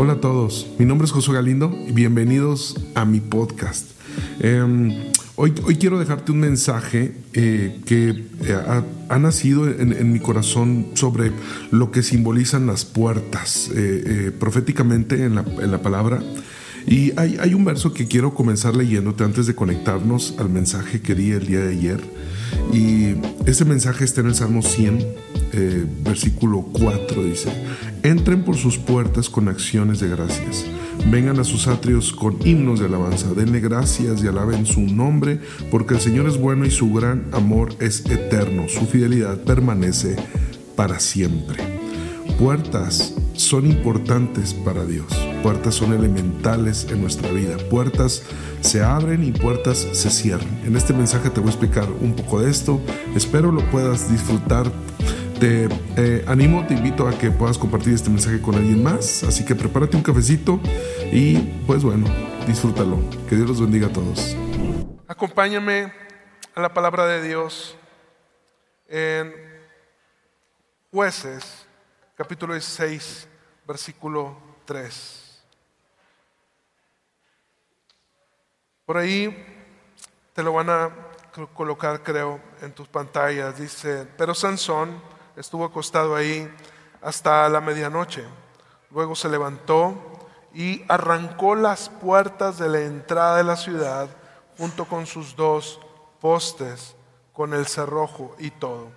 Hola a todos, mi nombre es Josué Galindo y bienvenidos a mi podcast. Em, hoy, quiero dejarte un mensaje eh, que eh, ha, nacido en, mi corazón sobre lo que simbolizan las puertas eh, proféticamente en la, en la, palabra. Y hay, hay un verso que quiero comenzar leyéndote antes de conectarnos al mensaje que di el día de ayer. Y ese mensaje está en el Salmo 100, versículo 4, dice, entren por sus puertas con acciones de gracias. Vengan a sus atrios con himnos de alabanza, denle gracias y alaben su nombre, porque el Señor es bueno y su gran amor es eterno, su fidelidad permanece para siempre. Puertas son importantes para Dios, puertas son elementales en nuestra vida, puertas se abren y puertas se cierran. En este mensaje te voy a explicar un poco de esto, espero lo puedas disfrutar te eh, animo, te invito a que puedas compartir este mensaje con alguien más. Así que prepárate un cafecito y pues bueno, disfrútalo. Que Dios los bendiga a todos. Acompáñame a la palabra de Dios en jueces, capítulo 16, versículo 3. Por ahí te lo van a colocar, creo, en tus pantallas. Dice, pero Sansón estuvo acostado ahí hasta la medianoche. Luego se levantó y arrancó las puertas de la entrada de la ciudad junto con sus dos postes, con el cerrojo y todo.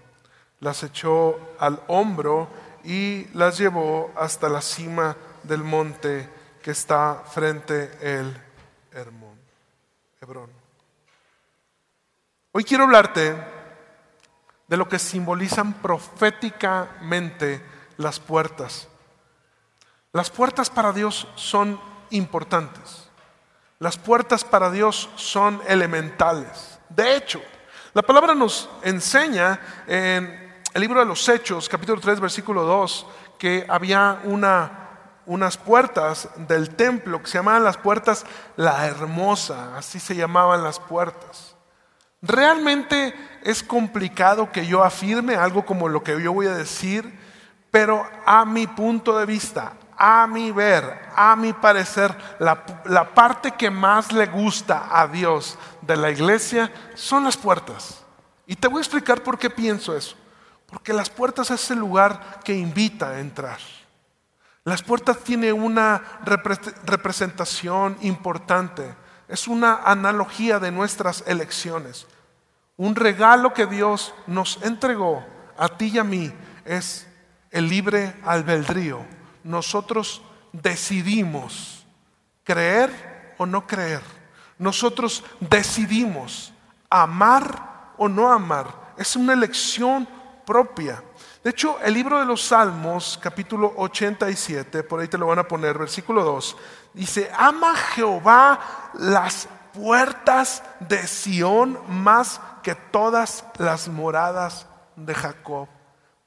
Las echó al hombro y las llevó hasta la cima del monte que está frente el Hebrón. Hoy quiero hablarte de lo que simbolizan proféticamente las puertas. Las puertas para Dios son importantes. Las puertas para Dios son elementales. De hecho, la palabra nos enseña en el libro de los Hechos, capítulo 3, versículo 2, que había una, unas puertas del templo que se llamaban las puertas la hermosa, así se llamaban las puertas. Realmente es complicado que yo afirme algo como lo que yo voy a decir, pero a mi punto de vista, a mi ver, a mi parecer, la, parte que más le gusta a Dios de la iglesia son las puertas. Y te voy a explicar por qué pienso eso. Porque las puertas es el lugar que invita a entrar. Las puertas tienen una representación importante es una analogía de nuestras elecciones. Un regalo que Dios nos entregó a ti y a mí es el libre albedrío. Nosotros decidimos creer o no creer. Nosotros decidimos amar o no amar. Es una elección propia. De hecho, el libro de los Salmos, capítulo 87, por ahí te lo van a poner, versículo 2, Dice, ama Jehová las puertas de Sión más que todas las moradas de Jacob.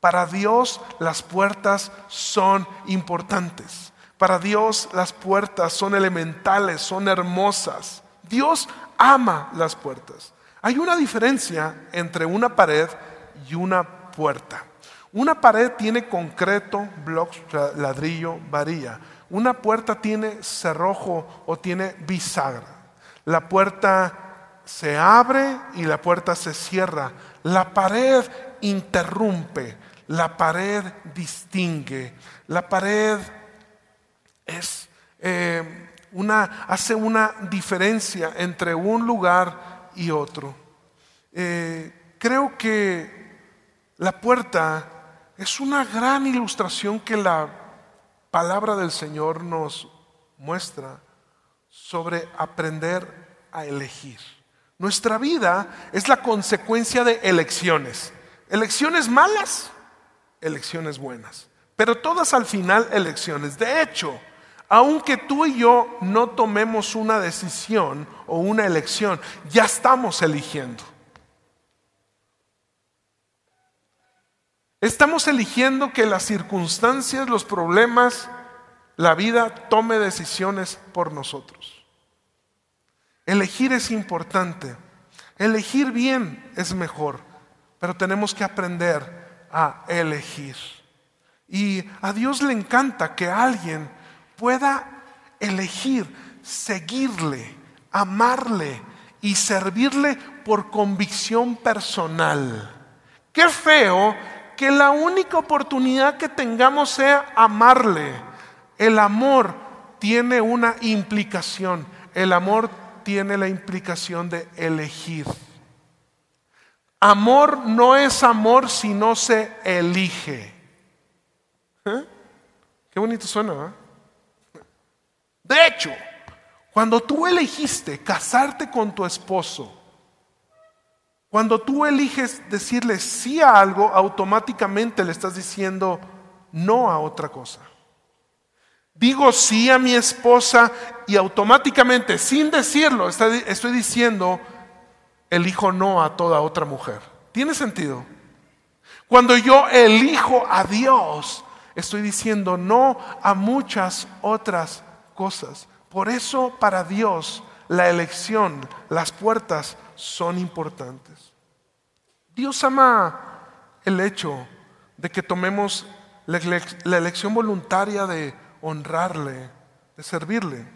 Para Dios las puertas son importantes. Para Dios las puertas son elementales, son hermosas. Dios ama las puertas. Hay una diferencia entre una pared y una puerta. Una pared tiene concreto, blocks, ladrillo, varilla. Una puerta tiene cerrojo o tiene bisagra. La puerta se abre y la puerta se cierra. La pared interrumpe, la pared distingue, la pared es eh, una, hace una diferencia entre un lugar y otro. Eh, creo que la puerta es una gran ilustración que la palabra del Señor nos muestra sobre aprender a elegir. Nuestra vida es la consecuencia de elecciones. Elecciones malas, elecciones buenas. Pero todas al final elecciones. De hecho, aunque tú y yo no tomemos una decisión o una elección, ya estamos eligiendo. Estamos eligiendo que las circunstancias, los problemas, la vida tome decisiones por nosotros. Elegir es importante. Elegir bien es mejor, pero tenemos que aprender a elegir. Y a Dios le encanta que alguien pueda elegir seguirle, amarle y servirle por convicción personal. Qué feo que la única oportunidad que tengamos sea amarle. El amor tiene una implicación. El amor tiene la implicación de elegir. Amor no es amor si no se elige. ¿Eh? Qué bonito suena. De hecho, cuando tú elegiste casarte con tu esposo, cuando tú eliges decirle sí a algo, automáticamente le estás diciendo no a otra cosa. Digo sí a mi esposa y automáticamente, sin decirlo, estoy diciendo, elijo no a toda otra mujer. ¿Tiene sentido? Cuando yo elijo a Dios, estoy diciendo no a muchas otras cosas. Por eso para Dios la elección, las puertas son importantes. Dios ama el hecho de que tomemos la elección voluntaria de honrarle, de servirle.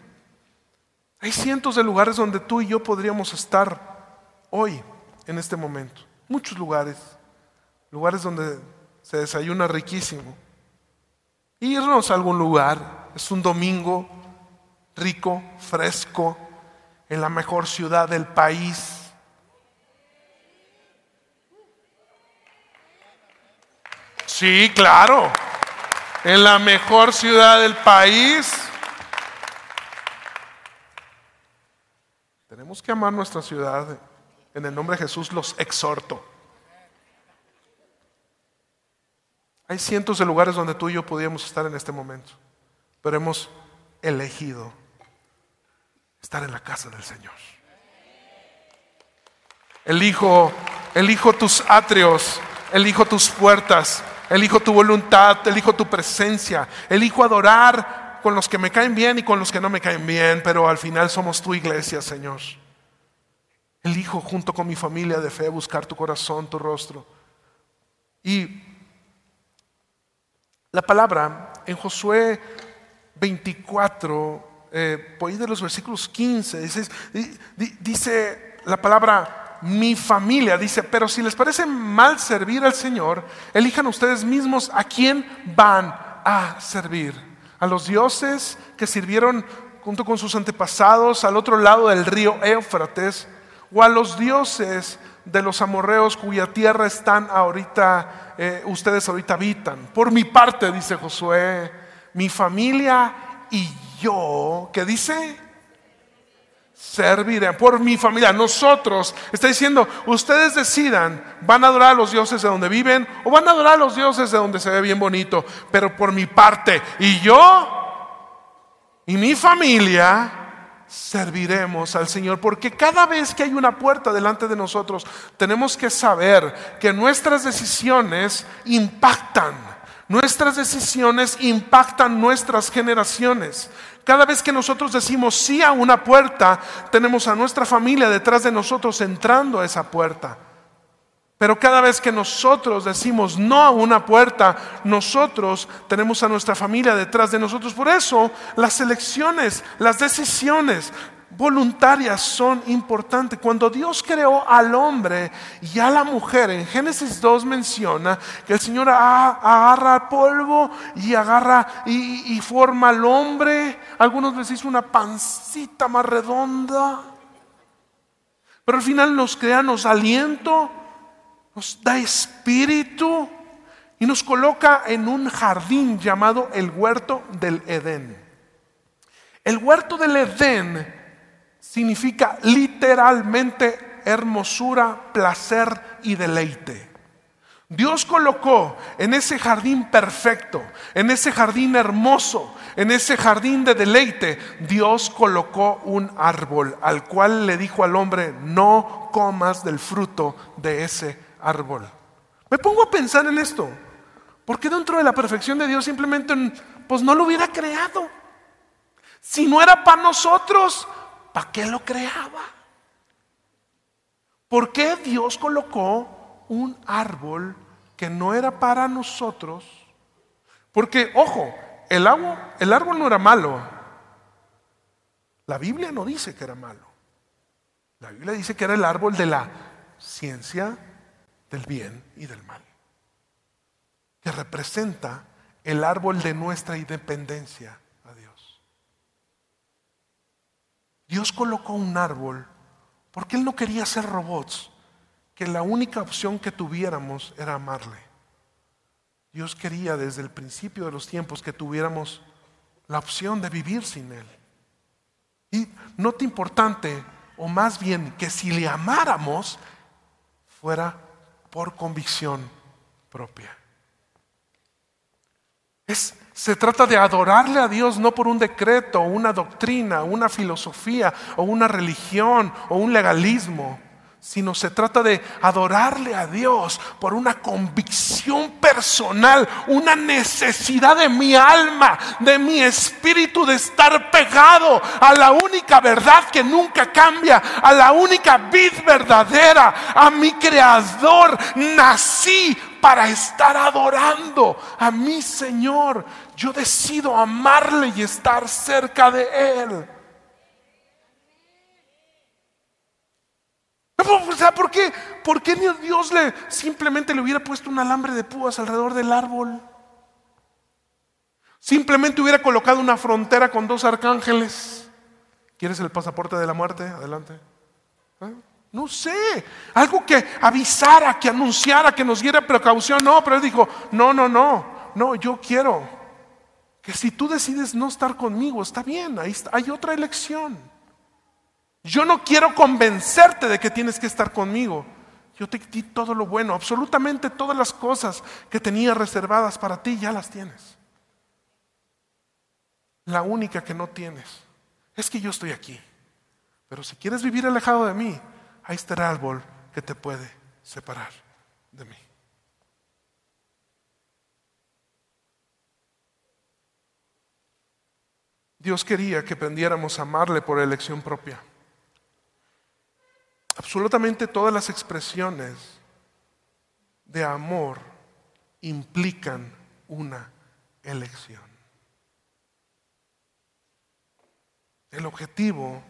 Hay cientos de lugares donde tú y yo podríamos estar hoy, en este momento. Muchos lugares. Lugares donde se desayuna riquísimo. Irnos a algún lugar. Es un domingo rico, fresco, en la mejor ciudad del país. Sí, claro en la mejor ciudad del país. Tenemos que amar nuestra ciudad. En el nombre de Jesús los exhorto. Hay cientos de lugares donde tú y yo podíamos estar en este momento, pero hemos elegido estar en la casa del Señor. Elijo, elijo tus atrios, elijo tus puertas, elijo tu voluntad, elijo tu presencia, elijo adorar con los que me caen bien y con los que no me caen bien, pero al final somos tu iglesia, Señor. Elijo junto con mi familia de fe buscar tu corazón, tu rostro. Y la palabra en Josué 24, eh, por ahí de los versículos 15, dice, dice la palabra, mi familia. Dice, pero si les parece mal servir al Señor, elijan ustedes mismos a quién van a servir. A los dioses que sirvieron junto con sus antepasados al otro lado del río Éufrates, o a los dioses de los amorreos cuya tierra están ahorita, eh, ustedes ahorita habitan. Por mi parte, dice Josué, mi familia y yo, ¿qué dice? Serviré por mi familia. Nosotros, está diciendo, ustedes decidan, van a adorar a los dioses de donde viven o van a adorar a los dioses de donde se ve bien bonito. Pero por mi parte, y yo y mi familia serviremos al Señor. Porque cada vez que hay una puerta delante de nosotros, tenemos que saber que nuestras decisiones impactan. Nuestras decisiones impactan nuestras generaciones. Cada vez que nosotros decimos sí a una puerta, tenemos a nuestra familia detrás de nosotros entrando a esa puerta. Pero cada vez que nosotros decimos no a una puerta, nosotros tenemos a nuestra familia detrás de nosotros. Por eso las elecciones, las decisiones, voluntarias son importantes. Cuando Dios creó al hombre y a la mujer, en Génesis 2 menciona que el Señor agarra polvo y agarra y, forma al hombre. Algunos les hizo una pancita más redonda. Pero al final nos crea, nos aliento, nos da espíritu y nos coloca en un jardín llamado el huerto del Edén. El huerto del Edén significa literalmente hermosura, placer y deleite. Dios colocó en ese jardín perfecto, en ese jardín hermoso, en ese jardín de deleite, Dios colocó un árbol al cual le dijo al hombre, no comas del fruto de ese árbol. Me pongo a pensar en esto, porque dentro de la perfección de Dios simplemente pues no lo hubiera creado. Si no era para nosotros, ¿para qué lo creaba? ¿Por qué Dios colocó un árbol que no era para nosotros? Porque, ojo, el árbol, el árbol no era malo. La Biblia no dice que era malo. La Biblia dice que era el árbol de la ciencia del bien y del mal, que representa el árbol de nuestra independencia a Dios. Dios colocó un árbol porque Él no quería ser robots, que la única opción que tuviéramos era amarle. Dios quería desde el principio de los tiempos que tuviéramos la opción de vivir sin Él. Y te importante, o más bien que si le amáramos, fuera por convicción propia. Es, se trata de adorarle a Dios no por un decreto, una doctrina, una filosofía o una religión o un legalismo sino se trata de adorarle a Dios por una convicción personal, una necesidad de mi alma, de mi espíritu de estar pegado a la única verdad que nunca cambia, a la única vid verdadera, a mi creador. Nací para estar adorando a mi Señor. Yo decido amarle y estar cerca de Él. ¿por qué? ¿Por qué Dios le simplemente le hubiera puesto un alambre de púas alrededor del árbol? Simplemente hubiera colocado una frontera con dos arcángeles. ¿Quieres el pasaporte de la muerte? Adelante. ¿Eh? No sé, algo que avisara, que anunciara, que nos diera precaución. No, pero él dijo, no, no, no, no, yo quiero que si tú decides no estar conmigo, está bien, ahí hay otra elección. Yo no quiero convencerte de que tienes que estar conmigo. Yo te di todo lo bueno, absolutamente todas las cosas que tenía reservadas para ti ya las tienes. La única que no tienes es que yo estoy aquí. Pero si quieres vivir alejado de mí, ahí está el árbol que te puede separar de mí. Dios quería que aprendiéramos a amarle por elección propia. Absolutamente todas las expresiones de amor implican una elección. El objetivo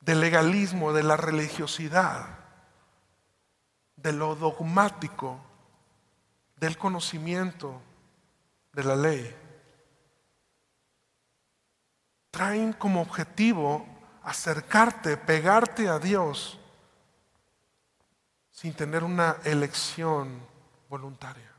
del legalismo, de la religiosidad, de lo dogmático, del conocimiento de la ley, traen como objetivo acercarte, pegarte a Dios sin tener una elección voluntaria.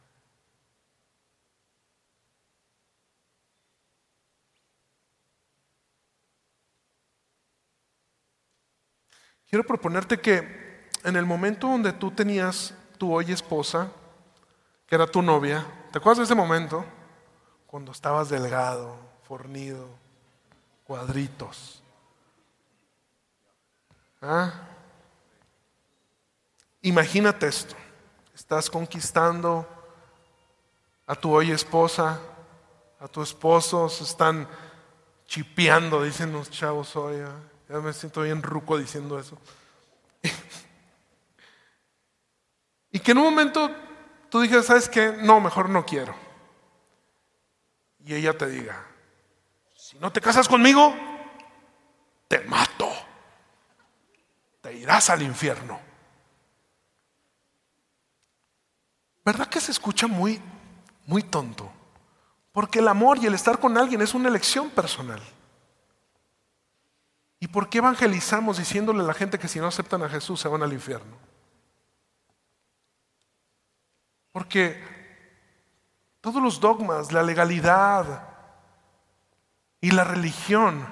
Quiero proponerte que en el momento donde tú tenías tu hoy esposa, que era tu novia, ¿te acuerdas de ese momento? Cuando estabas delgado, fornido, cuadritos ¿Ah? Imagínate esto. Estás conquistando a tu hoy esposa, a tu esposo, se están chipeando, dicen los chavos hoy. ¿ah? Ya me siento bien ruco diciendo eso. y que en un momento tú digas, ¿sabes qué? No, mejor no quiero. Y ella te diga, si no te casas conmigo, te mato te irás al infierno. ¿Verdad que se escucha muy, muy tonto? Porque el amor y el estar con alguien es una elección personal. ¿Y por qué evangelizamos diciéndole a la gente que si no aceptan a Jesús se van al infierno? Porque todos los dogmas, la legalidad y la religión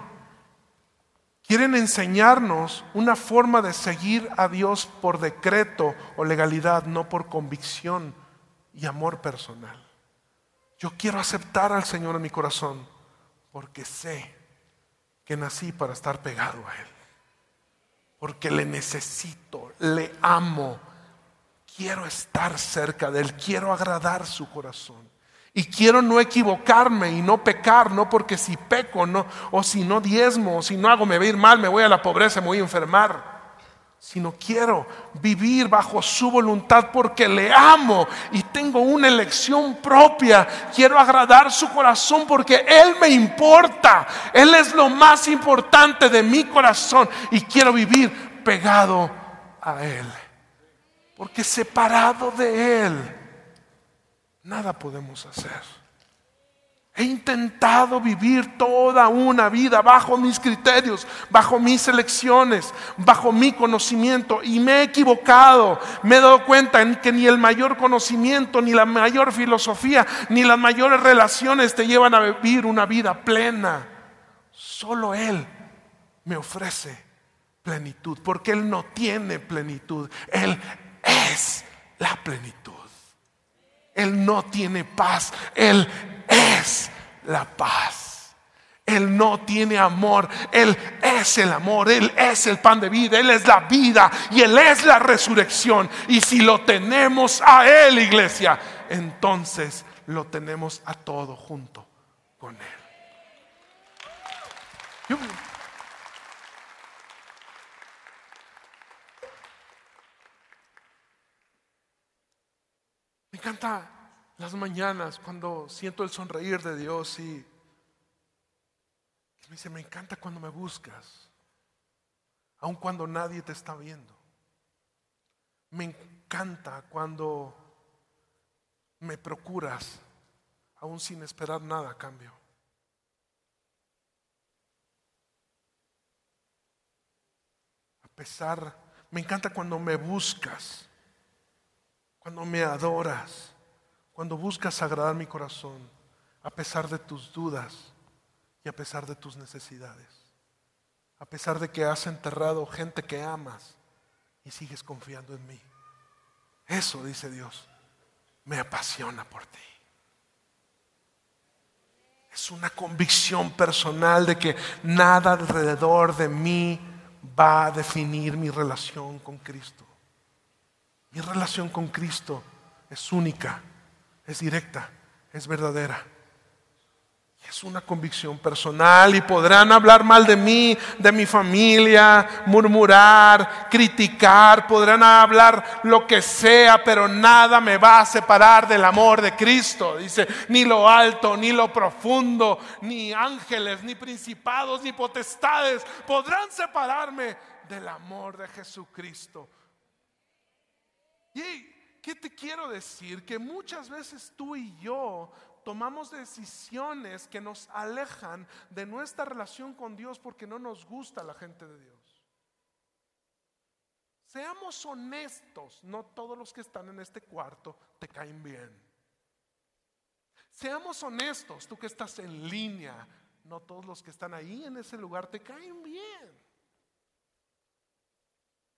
Quieren enseñarnos una forma de seguir a Dios por decreto o legalidad, no por convicción y amor personal. Yo quiero aceptar al Señor en mi corazón porque sé que nací para estar pegado a Él. Porque le necesito, le amo, quiero estar cerca de Él, quiero agradar su corazón. Y quiero no equivocarme y no pecar, no porque si peco, no, o si no diezmo, o si no hago me voy a ir mal, me voy a la pobreza, me voy a enfermar. sino quiero vivir bajo su voluntad porque le amo y tengo una elección propia. Quiero agradar su corazón porque Él me importa. Él es lo más importante de mi corazón y quiero vivir pegado a Él. Porque separado de Él, nada podemos hacer. He intentado vivir toda una vida bajo mis criterios, bajo mis elecciones, bajo mi conocimiento y me he equivocado. Me he dado cuenta en que ni el mayor conocimiento, ni la mayor filosofía, ni las mayores relaciones te llevan a vivir una vida plena. Solo Él me ofrece plenitud, porque Él no tiene plenitud, Él es la plenitud. Él no tiene paz, Él es la paz. Él no tiene amor, Él es el amor, Él es el pan de vida, Él es la vida y Él es la resurrección. Y si lo tenemos a Él, iglesia, entonces lo tenemos a todo junto con Él. me encanta las mañanas cuando siento el sonreír de Dios y me dice, me encanta cuando me buscas, aun cuando nadie te está viendo. Me encanta cuando me procuras, aún sin esperar nada a cambio. A pesar, me encanta cuando me buscas, cuando me adoras cuando buscas agradar mi corazón, a pesar de tus dudas y a pesar de tus necesidades, a pesar de que has enterrado gente que amas y sigues confiando en mí. Eso, dice Dios, me apasiona por ti. Es una convicción personal de que nada alrededor de mí va a definir mi relación con Cristo. Mi relación con Cristo es única es directa, es verdadera. Es una convicción personal y podrán hablar mal de mí, de mi familia, murmurar, criticar, podrán hablar lo que sea, pero nada me va a separar del amor de Cristo. Dice, ni lo alto, ni lo profundo, ni ángeles, ni principados, ni potestades podrán separarme del amor de Jesucristo. Y ¿qué te quiero decir? Que muchas veces tú y yo tomamos decisiones que nos alejan de nuestra relación con Dios porque no nos gusta la gente de Dios. Seamos honestos, no todos los que están en este cuarto te caen bien. Seamos honestos, tú que estás en línea, no todos los que están ahí en ese lugar te caen bien.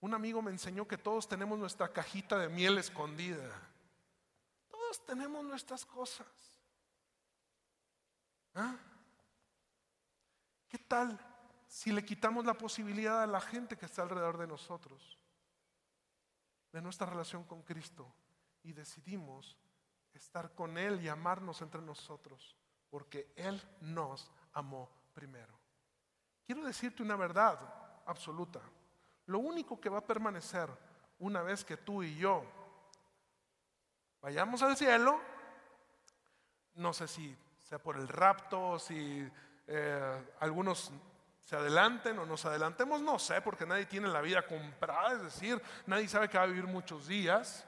Un amigo me enseñó que todos tenemos nuestra cajita de miel escondida. Todos tenemos nuestras cosas. ¿Ah? ¿Qué tal si le quitamos la posibilidad a la gente que está alrededor de nosotros, de nuestra relación con Cristo, y decidimos estar con Él y amarnos entre nosotros, porque Él nos amó primero? Quiero decirte una verdad absoluta. Lo único que va a permanecer una vez que tú y yo vayamos al cielo, no sé si sea por el rapto, si eh, algunos se adelanten o nos adelantemos, no sé, porque nadie tiene la vida comprada, es decir, nadie sabe que va a vivir muchos días,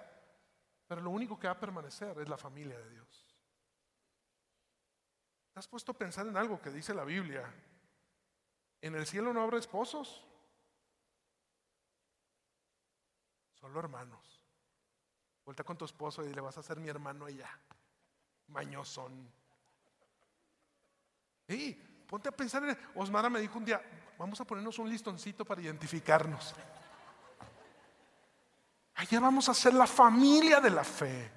pero lo único que va a permanecer es la familia de Dios. ¿Te has puesto a pensar en algo que dice la Biblia? En el cielo no habrá esposos. Solo hermanos. Vuelta con tu esposo y le vas a hacer mi hermano allá. Mañosón. Y ponte a pensar en. Osmara me dijo un día: Vamos a ponernos un listoncito para identificarnos. Allá vamos a ser la familia de la fe.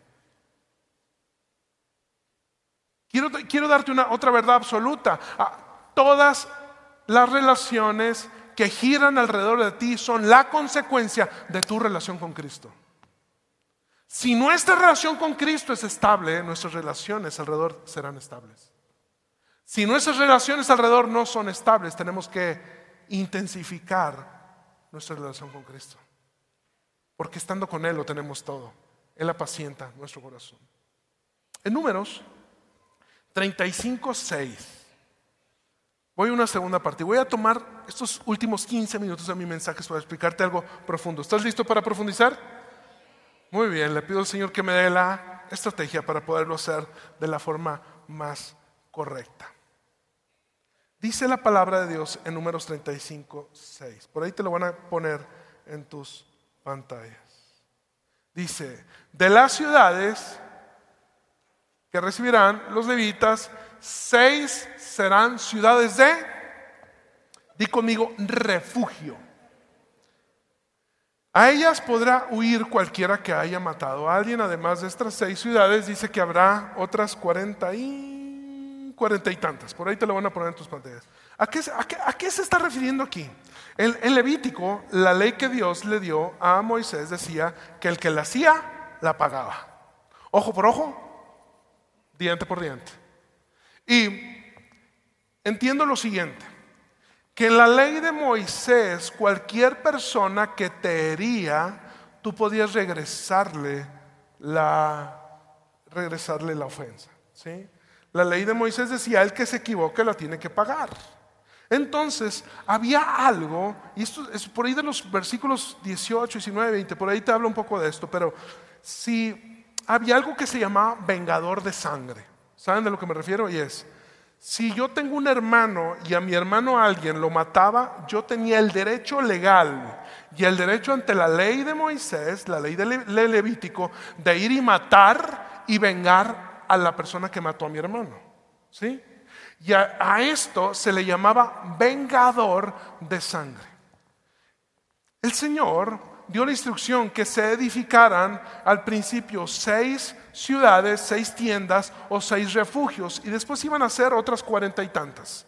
Quiero, quiero darte una otra verdad absoluta. Ah, todas las relaciones que giran alrededor de ti son la consecuencia de tu relación con Cristo. Si nuestra relación con Cristo es estable, nuestras relaciones alrededor serán estables. Si nuestras relaciones alrededor no son estables, tenemos que intensificar nuestra relación con Cristo. porque estando con Él lo tenemos todo. Él apacienta nuestro corazón. En números 35, 6. Voy a una segunda parte. Voy a tomar estos últimos 15 minutos de mi mensaje para explicarte algo profundo. ¿Estás listo para profundizar? Muy bien, le pido al Señor que me dé la estrategia para poderlo hacer de la forma más correcta. Dice la palabra de Dios en números 35, 6. Por ahí te lo van a poner en tus pantallas. Dice, de las ciudades que recibirán los levitas, seis serán ciudades de, di conmigo, refugio. A ellas podrá huir cualquiera que haya matado a alguien. Además de estas seis ciudades, dice que habrá otras cuarenta y cuarenta y tantas. Por ahí te lo van a poner en tus pantallas. ¿A qué, se está refiriendo aquí? En, en, Levítico, la ley que Dios le dio a Moisés decía que el que la hacía, la pagaba. Ojo por ojo, diente por diente. Y entiendo lo siguiente, que en la ley de Moisés cualquier persona que te hería, tú podías regresarle la, regresarle la ofensa. ¿sí? La ley de Moisés decía, el que se equivoque la tiene que pagar. Entonces, había algo, y esto es por ahí de los versículos 18, 19, 20, por ahí te hablo un poco de esto, pero si había algo que se llamaba vengador de sangre. ¿Saben de lo que me refiero? Y es, si yo tengo un hermano y a mi hermano alguien lo mataba, yo tenía el derecho legal y el derecho ante la ley de Moisés, la ley de Levítico, de ir y matar y vengar a la persona que mató a mi hermano. ¿Sí? Y a esto se le llamaba vengador de sangre. El Señor dio la instrucción que se edificaran al principio seis ciudades, seis tiendas o seis refugios y después iban a ser otras cuarenta y tantas.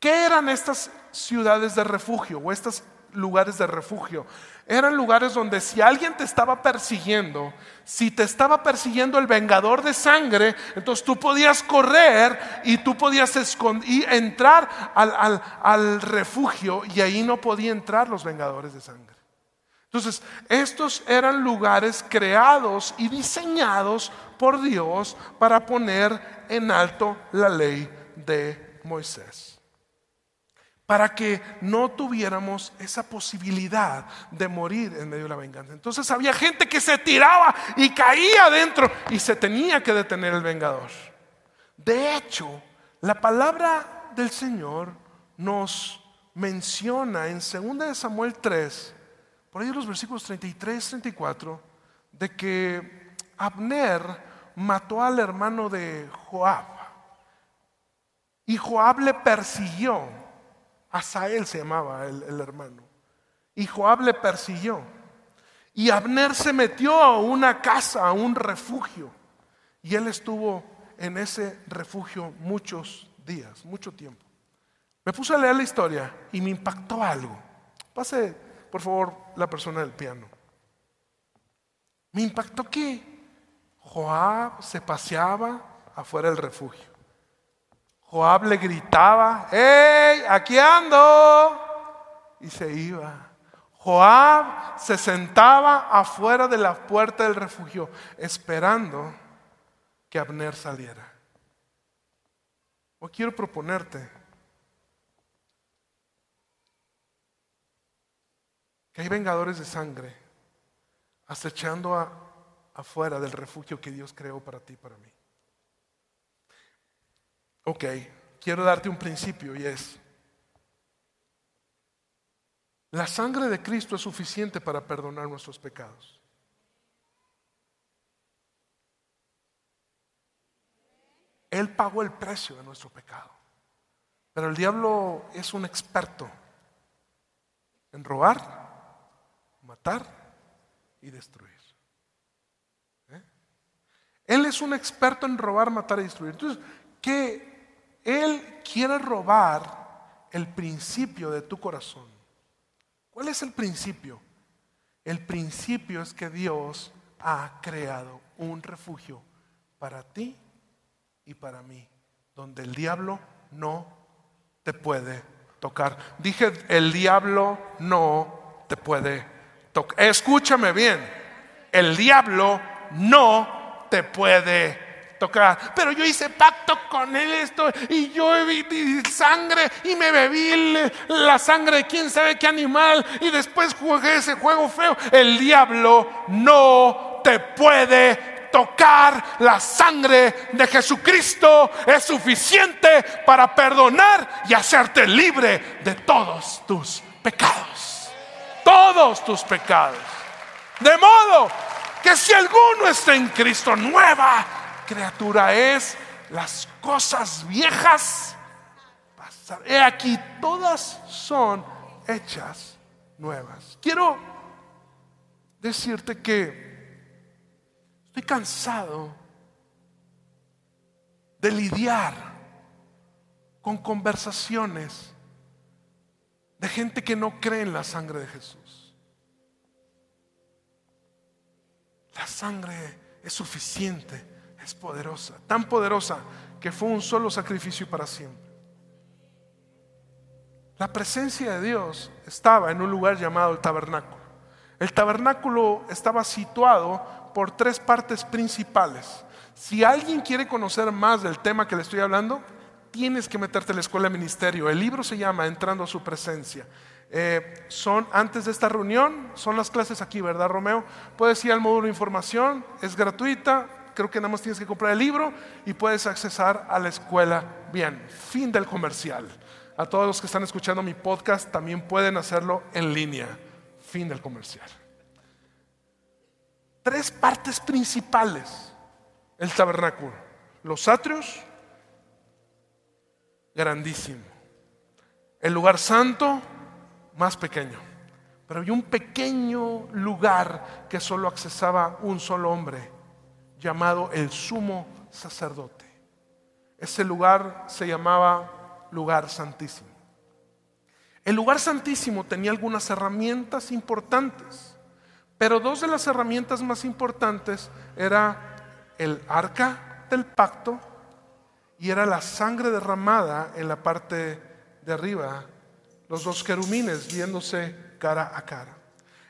¿Qué eran estas ciudades de refugio o estos lugares de refugio? Eran lugares donde si alguien te estaba persiguiendo, si te estaba persiguiendo el vengador de sangre, entonces tú podías correr y tú podías y entrar al, al refugio y ahí no podían entrar los vengadores de sangre. Entonces, estos eran lugares creados y diseñados por Dios para poner en alto la ley de Moisés. Para que no tuviéramos esa posibilidad de morir en medio de la venganza. Entonces había gente que se tiraba y caía adentro y se tenía que detener el vengador. De hecho, la palabra del Señor nos menciona en 2 Samuel 3 por ahí los versículos 33, 34, de que Abner mató al hermano de Joab. Y Joab le persiguió. Asael se llamaba el, el hermano. Y Joab le persiguió. Y Abner se metió a una casa, a un refugio. Y él estuvo en ese refugio muchos días, mucho tiempo. Me puse a leer la historia y me impactó algo. Pase por favor, la persona del piano. Me impactó que Joab se paseaba afuera del refugio. Joab le gritaba, ¡Hey, aquí ando! Y se iba. Joab se sentaba afuera de la puerta del refugio esperando que Abner saliera. Hoy quiero proponerte que hay vengadores de sangre acechando afuera del refugio que Dios creó para ti y para mí. Ok, quiero darte un principio y es, la sangre de Cristo es suficiente para perdonar nuestros pecados. Él pagó el precio de nuestro pecado. Pero el diablo es un experto en robar, matar y destruir. ¿Eh? Él es un experto en robar, matar y destruir. Entonces, que Él quiere robar el principio de tu corazón. ¿Cuál es el principio? El principio es que Dios ha creado un refugio para ti y para mí, donde el diablo no te puede tocar. Dije, el diablo no te puede Escúchame bien, el diablo no te puede tocar. Pero yo hice pacto con él esto y yo bebí sangre y me bebí la sangre de quién sabe qué animal y después jugué ese juego feo. El diablo no te puede tocar la sangre de Jesucristo es suficiente para perdonar y hacerte libre de todos tus pecados. Todos tus pecados. De modo que si alguno está en Cristo, nueva criatura es, las cosas viejas He aquí, todas son hechas nuevas. Quiero decirte que Estoy cansado de lidiar con conversaciones de gente que no cree en la sangre de Jesús. La sangre es suficiente, es poderosa, tan poderosa que fue un solo sacrificio para siempre. La presencia de Dios estaba en un lugar llamado el tabernáculo. El tabernáculo estaba situado por tres partes principales. Si alguien quiere conocer más del tema que le estoy hablando, tienes que meterte en la escuela de ministerio. El libro se llama Entrando a su presencia. Eh, son antes de esta reunión, son las clases aquí, ¿verdad, Romeo? Puedes ir al módulo de información, es gratuita. Creo que nada más tienes que comprar el libro y puedes accesar a la escuela bien. Fin del comercial. A todos los que están escuchando mi podcast también pueden hacerlo en línea. Fin del comercial tres partes principales el tabernáculo. Los atrios, grandísimo. El lugar santo, más pequeño. Pero había un pequeño lugar que solo accesaba un solo hombre, llamado el sumo sacerdote. Ese lugar se llamaba lugar santísimo. El lugar santísimo tenía algunas herramientas importantes pero dos de las herramientas más importantes era el arca del pacto y era la sangre derramada en la parte de arriba, los dos querumines viéndose cara a cara.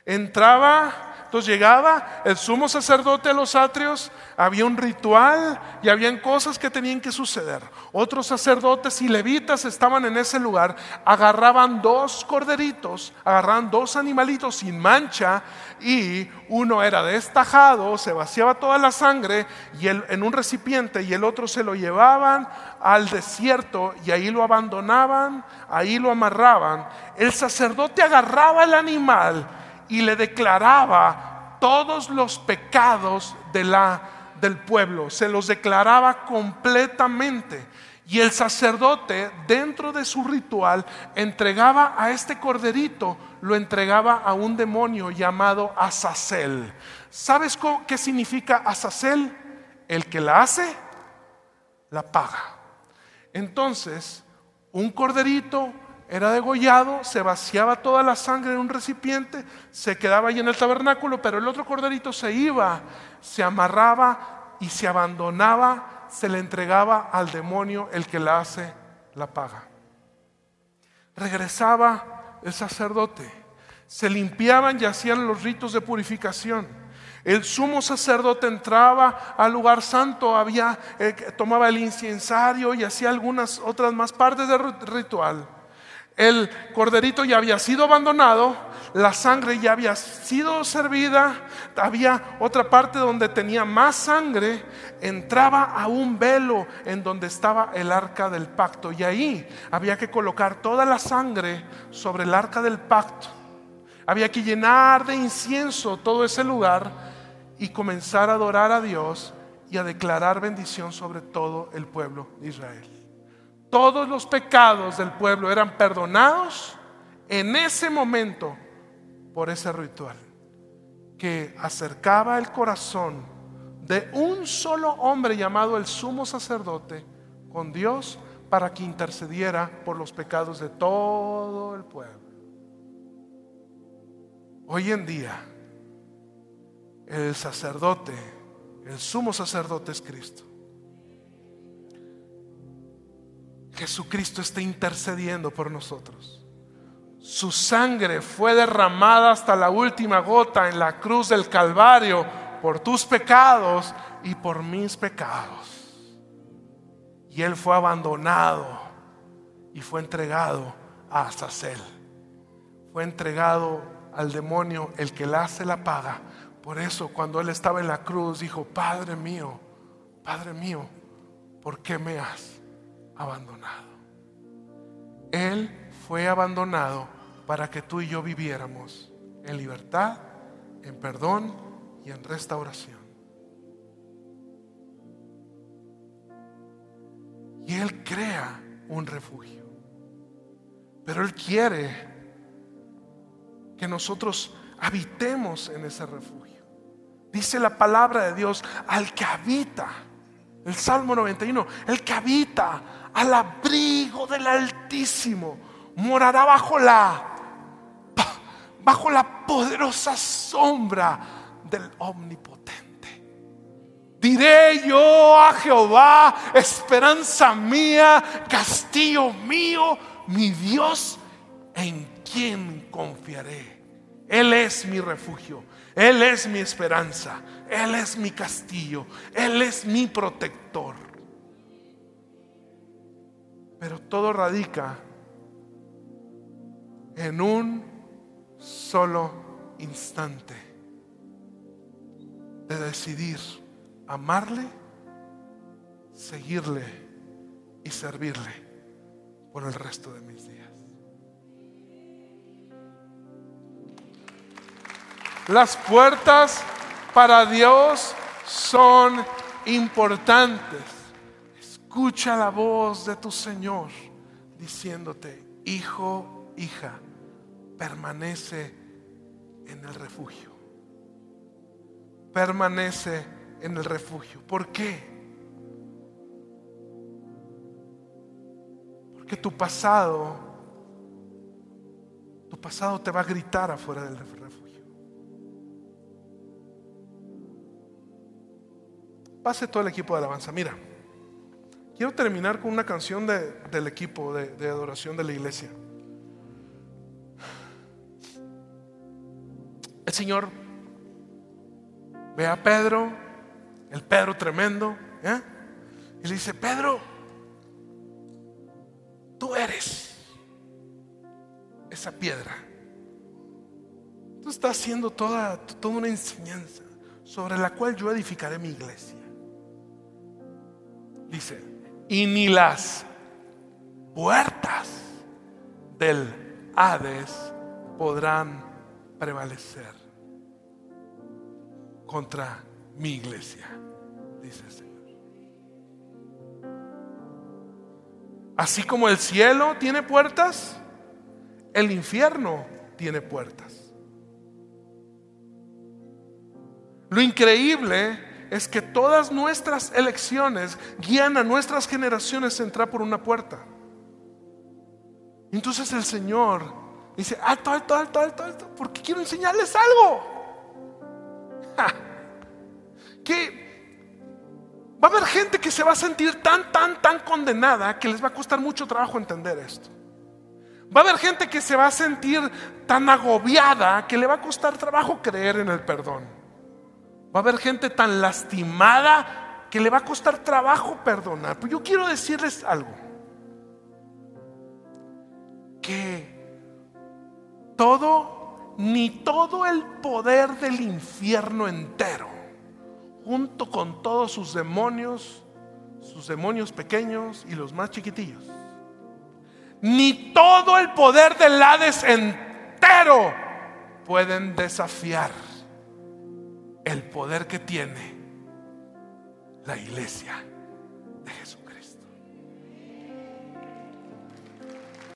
Entraba entonces llegaba el sumo sacerdote a los atrios, había un ritual y habían cosas que tenían que suceder. Otros sacerdotes y levitas estaban en ese lugar, agarraban dos corderitos, agarraban dos animalitos sin mancha y uno era destajado, se vaciaba toda la sangre y en un recipiente y el otro se lo llevaban al desierto y ahí lo abandonaban, ahí lo amarraban. El sacerdote agarraba el animal y le declaraba todos los pecados de la, del pueblo, se los declaraba completamente. Y el sacerdote, dentro de su ritual, entregaba a este corderito, lo entregaba a un demonio llamado Azazel. ¿Sabes qué significa Azazel? El que la hace, la paga. Entonces, un corderito era degollado, se vaciaba toda la sangre en un recipiente, se quedaba ahí en el tabernáculo, pero el otro corderito se iba, se amarraba y se abandonaba, se le entregaba al demonio, el que la hace, la paga. Regresaba el sacerdote, se limpiaban y hacían los ritos de purificación. El sumo sacerdote entraba al lugar santo, había, eh, tomaba el incensario y hacía algunas otras más partes del ritual. El corderito ya había sido abandonado, la sangre ya había sido servida, había otra parte donde tenía más sangre, entraba a un velo en donde estaba el arca del pacto y ahí había que colocar toda la sangre sobre el arca del pacto. Había que llenar de incienso todo ese lugar y comenzar a adorar a Dios y a declarar bendición sobre todo el pueblo de Israel todos los pecados del pueblo eran perdonados en ese momento por ese ritual que acercaba el corazón de un solo hombre llamado el sumo sacerdote con Dios para que intercediera por los pecados de todo el pueblo. Hoy en día, el sacerdote, el sumo sacerdote es Cristo. Jesucristo está intercediendo por nosotros. su sangre fue derramada hasta la última gota en la cruz del Calvario por tus pecados y por mis pecados. Y Él fue abandonado y fue entregado a Azazel. Fue entregado al demonio, el que la hace la paga. Por eso cuando Él estaba en la cruz dijo, Padre mío, Padre mío, ¿por qué me has abandonado? Él fue abandonado para que tú y yo viviéramos en libertad, en perdón y en restauración. Y Él crea un refugio. Pero Él quiere que nosotros habitemos en ese refugio. Dice la palabra de Dios, al que habita, el Salmo 91, el que habita al abrigo del Altísimo, morará bajo la bajo la poderosa sombra del Omnipotente. Diré yo a Jehová, esperanza mía, castillo mío, mi Dios, en quien confiaré. Él es mi refugio, Él es mi esperanza, Él es mi castillo, Él es mi protector. Todo radica en un solo instante de decidir amarle, seguirle y servirle por el resto de mis días. Las puertas para Dios son importantes. Escucha la voz de tu Señor diciéndote, hijo, hija permanece en el refugio. Permanece en el refugio. ¿Por qué? Porque tu pasado, tu pasado te va a gritar afuera del refugio. Pase todo el equipo de alabanza. Mira, quiero terminar con una canción del equipo de adoración de la iglesia. El Señor ve a Pedro, el Pedro tremendo, ¿eh? y le dice, Pedro, tú eres esa piedra. Tú estás haciendo toda, toda una enseñanza sobre la cual yo edificaré mi iglesia. Dice, y ni las puertas del Hades podrán prevalecer contra mi iglesia, dice el Señor. Así como el cielo tiene puertas, el infierno tiene puertas. Lo increíble es que todas nuestras elecciones guían a nuestras generaciones a entrar por una puerta. Entonces el Señor dice, alto, alto, alto, alto, alto, porque quiero enseñarles algo. Que va a haber gente que se va a sentir tan, tan, tan condenada que les va a costar mucho trabajo entender esto. Va a haber gente que se va a sentir tan agobiada que le va a costar trabajo creer en el perdón. Va a haber gente tan lastimada que le va a costar trabajo perdonar. Pero yo quiero decirles algo. Que todo, ni todo el poder del infierno entero, junto con todos sus demonios, sus demonios pequeños y los más chiquitillos, ni todo el poder del Hades entero pueden desafiar el poder que tiene la iglesia.